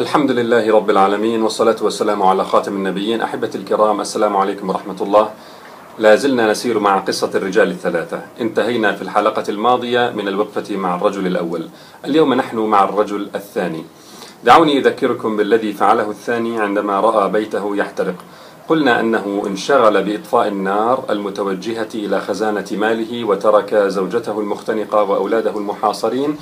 الحمد لله رب العالمين والصلاة والسلام على خاتم النبيين أحبة الكرام السلام عليكم ورحمة الله لا زلنا نسير مع قصة الرجال الثلاثة انتهينا في الحلقة الماضية من الوقفة مع الرجل الأول اليوم نحن مع الرجل الثاني دعوني أذكركم بالذي فعله الثاني عندما رأى بيته يحترق قلنا أنه انشغل بإطفاء النار المتوجهة إلى خزانة ماله وترك زوجته المختنقة وأولاده المحاصرين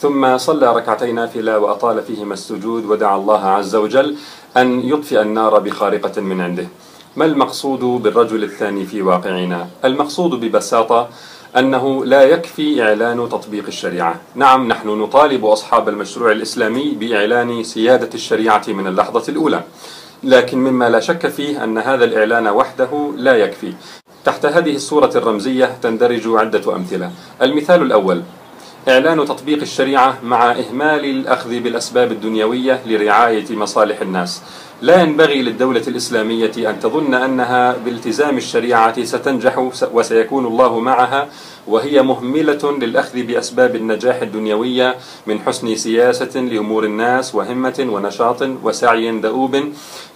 ثم صلى ركعتي نافلة وأطال فيهما السجود ودعا الله عز وجل أن يطفئ النار بخارقة من عنده. ما المقصود بالرجل الثاني في واقعنا؟ المقصود ببساطة أنه لا يكفي إعلان تطبيق الشريعة. نعم نحن نطالب أصحاب المشروع الإسلامي بإعلان سيادة الشريعة من اللحظة الأولى لكن مما لا شك فيه أن هذا الإعلان وحده لا يكفي. تحت هذه الصورة الرمزية تندرج عدة أمثلة. المثال الأول إعلان تطبيق الشريعة مع إهمال الأخذ بالأسباب الدنيوية لرعاية مصالح الناس. لا ينبغي للدولة الإسلامية أن تظن أنها بالتزام الشريعة ستنجح وسيكون الله معها وهي مهملة للأخذ بأسباب النجاح الدنيوية من حسن سياسة لأمور الناس وهمة ونشاط وسعي دؤوب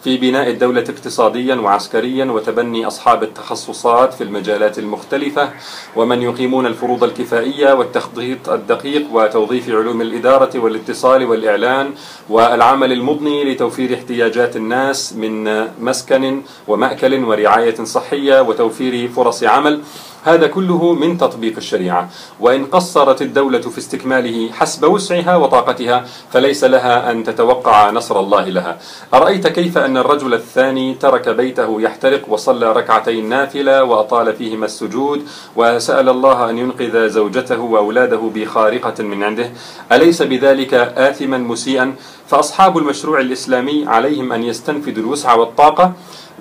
في بناء الدولة اقتصاديا وعسكريا وتبني أصحاب التخصصات في المجالات المختلفة ومن يقيمون الفروض الكفائية والتخطيط الدقيق وتوظيف علوم الإدارة والإتصال والإعلان والعمل المضني لتوفير احتياجات الناس من مسكن ومأكل ورعاية صحية وتوفير فرص عمل. هذا كله من تطبيق الشريعة. وإن قصرت الدولة في استكماله حسب وسعها وطاقتها فليس لها أن تتوقع نصر الله لها. أرأيت كيف أن الرجل الثاني ترك بيته يحترق وصلى ركعتين نافلة وأطال فيهما السجود وسأل الله أن ينقذ زوجته وأولاده بخارقة من عنده؟ أليس بذلك آثما مسيئا؟ فأصحاب المشروع الإسلامي عليهم أن يستنفذوا الوسع والطاقة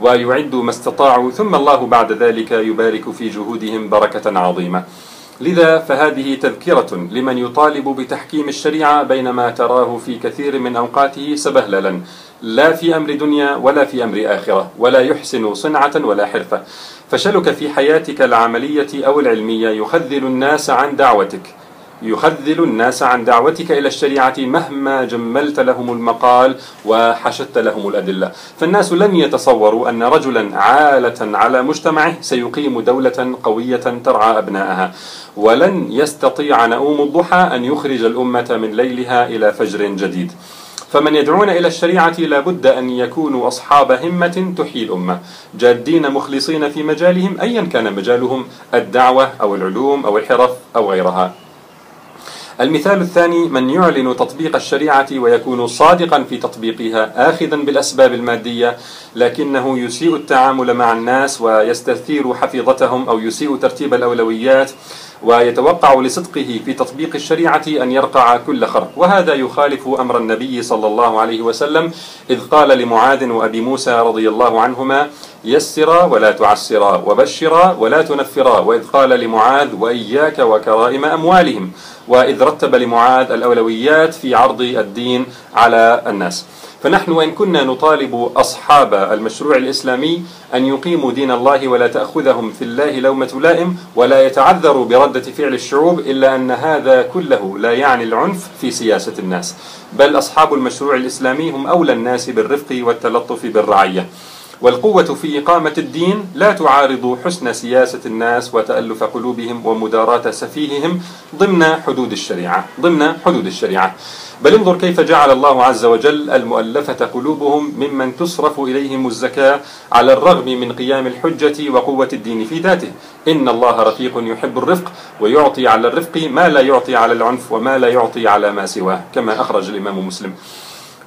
ويعدوا ما استطاعوا ثم الله بعد ذلك يبارك في جهودهم بركة عظيمة. لذا فهذه تذكرة لمن يطالب بتحكيم الشريعة بينما تراه في كثير من أوقاته سبهللا. لا في أمر دنيا ولا في أمر آخرة ولا يحسن صنعة ولا حرفة. فشلك في حياتك العملية أو العلمية يخذل الناس عن دعوتك. يخذل الناس عن دعوتك إلى الشريعة مهما جملت لهم المقال وحشدت لهم الأدلة. فالناس لن يتصوروا أن رجلا عالة على مجتمعه سيقيم دولة قوية ترعى أبنائها. ولن يستطيع نؤوم الضحى أن يخرج الأمة من ليلها إلى فجر جديد. فمن يدعون إلى الشريعة لابد أن يكونوا أصحاب همة تحيي الأمة. جادين مخلصين في مجالهم أيا كان مجالهم الدعوة أو العلوم أو الحرف أو غيرها. المثال الثاني من يعلن تطبيق الشريعة ويكون صادقا في تطبيقها آخذا بالأسباب المادية لكنه يسيء التعامل مع الناس ويستثير حفيظتهم أو يسيء ترتيب الأولويات ويتوقع لصدقه في تطبيق الشريعة أن يرقع كل خرق. وهذا يخالف أمر النبي صلى الله عليه وسلم إذ قال لمعاذ وأبي موسى رضي الله عنهما يسرا ولا تعسرا وبشرا ولا تنفرا وإذ قال لمعاذ وإياك وكرائم أموالهم. وإذ رتب لمعاذ الأولويات في عرض الدين على الناس. فنحن وإن كنا نطالب أصحاب المشروع الإسلامي أن يقيموا دين الله ولا تأخذهم في الله لومة لائم ولا يتعذروا بردة فعل الشعوب إلا أن هذا كله لا يعني العنف في سياسة الناس. بل أصحاب المشروع الإسلامي هم أولى الناس بالرفق والتلطف بالرعية. والقوة في إقامة الدين لا تعارض حسن سياسة الناس وتألف قلوبهم ومداراة سفيههم ضمن حدود الشريعة ضمن حدود الشريعة. بل انظر كيف جعل الله عز وجل المؤلفة قلوبهم ممن تصرف إليهم الزكاة على الرغم من قيام الحجة وقوة الدين في ذاته. إن الله رفيق يحب الرفق ويعطي على الرفق ما لا يعطي على العنف وما لا يعطي على ما سواه كما أخرج الإمام مسلم.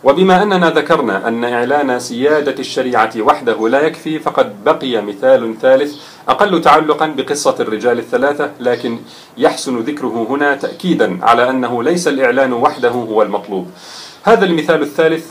وبما أننا ذكرنا أن إعلان سيادة الشريعة وحده لا يكفي فقد بقي مثال ثالث أقل تعلقا بقصة الرجال الثلاثة لكن يحسن ذكره هنا تأكيدا على أنه ليس الإعلان وحده هو المطلوب. هذا المثال الثالث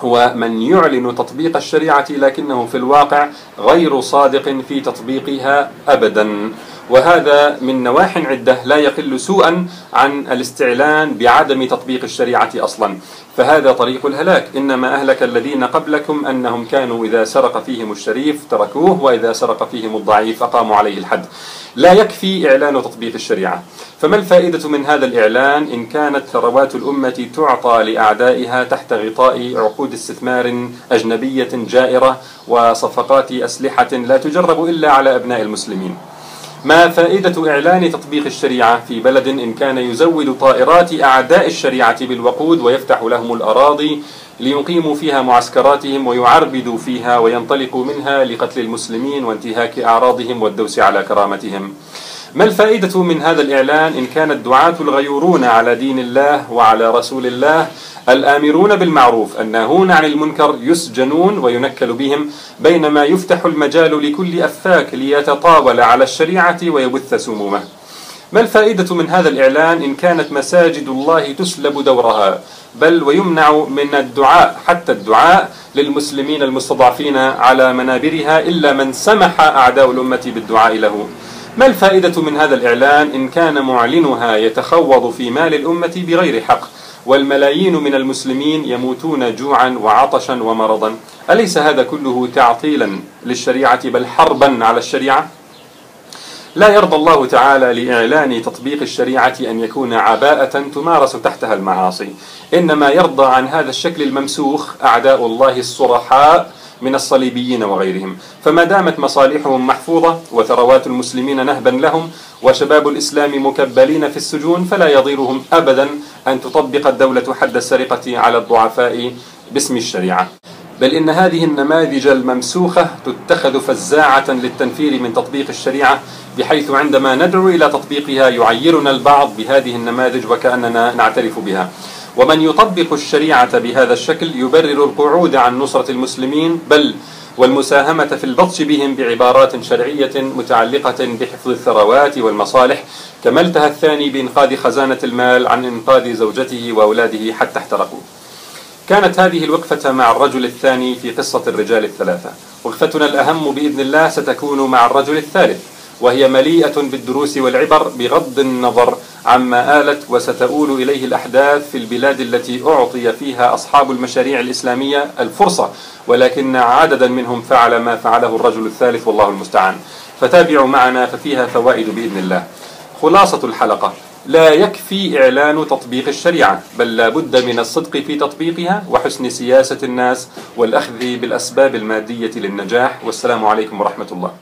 هو من يعلن تطبيق الشريعة لكنه في الواقع غير صادق في تطبيقها أبدا. وهذا من نواح عدة لا يقل سوءا عن الاستعلان بعدم تطبيق الشريعة أصلا. فهذا طريق الهلاك. إنما أهلك الذين قبلكم أنهم كانوا إذا سرق فيهم الشريف تركوه وإذا سرق فيهم الضعيف أقاموا عليه الحد. لا يكفي إعلان تطبيق الشريعة. فما الفائدة من هذا الإعلان؟ إن كانت ثروات الأمة تعطى لأعدائها تحت غطاء عقود استثمار أجنبية جائرة وصفقات أسلحة لا تجرب إلا على أبناء المسلمين. ما فائدة إعلان تطبيق الشريعة في بلد إن كان يزود طائرات أعداء الشريعة بالوقود ويفتح لهم الأراضي ليقيموا فيها معسكراتهم ويعربدوا فيها وينطلقوا منها لقتل المسلمين وانتهاك أعراضهم والدوس على كرامتهم. ما الفائدة من هذا الإعلان إن كان الدعاة الغيورون على دين الله وعلى رسول الله الآمرون بالمعروف الناهون عن المنكر يسجنون وينكل بهم بينما يفتح المجال لكل أفاك ليتطاول على الشريعة ويبث سمومه. ما الفائدة من هذا الإعلان إن كانت مساجد الله تسلب دورها؟ بل ويمنع من الدعاء حتى الدعاء للمسلمين المستضعفين على منابرها إلا من سمح أعداء الأمة بالدعاء له. ما الفائدة من هذا الإعلان؟ إن كان معلنها يتخوض في مال الأمة بغير حق والملايين من المسلمين يموتون جوعا وعطشا ومرضا. أليس هذا كله تعطيلا للشريعة بل حربا على الشريعة؟ لا يرضى الله تعالى لإعلان تطبيق الشريعة أن يكون عباءة تمارس تحتها المعاصي. إنما يرضى عن هذا الشكل الممسوخ أعداء الله الصرحاء من الصليبيين وغيرهم. فما دامت مصالحهم محفوظة وثروات المسلمين نهبا لهم وشباب الإسلام مكبلين في السجون فلا يضيرهم أبدا أن تطبق الدولة حد السرقة على الضعفاء باسم الشريعة. بل إن هذه النماذج الممسوخة تتخذ فزاعة للتنفير من تطبيق الشريعة بحيث عندما ندعو إلى تطبيقها يعيرنا البعض بهذه النماذج وكأننا نعترف بها. ومن يطبق الشريعة بهذا الشكل يبرر القعود عن نصرة المسلمين بل والمساهمة في البطش بهم بعبارات شرعية متعلقة بحفظ الثروات والمصالح كما التهى الثاني بإنقاذ خزانة المال عن إنقاذ زوجته وأولاده حتى احترقوا. كانت هذه الوقفة مع الرجل الثاني في قصة الرجال الثلاثة. وقفتنا الأهم بإذن الله ستكون مع الرجل الثالث وهي مليئة بالدروس والعبر بغض النظر عما آلت وستؤول إليه الأحداث في البلاد التي أعطي فيها أصحاب المشاريع الإسلامية الفرصة ولكن عددا منهم فعل ما فعله الرجل الثالث والله المستعان. فتابعوا معنا ففيها فوائد بإذن الله. خلاصة الحلقة. لا يكفي إعلان تطبيق الشريعة بل لا بد من الصدق في تطبيقها وحسن سياسة الناس والأخذ بالأسباب المادية للنجاح. والسلام عليكم ورحمة الله.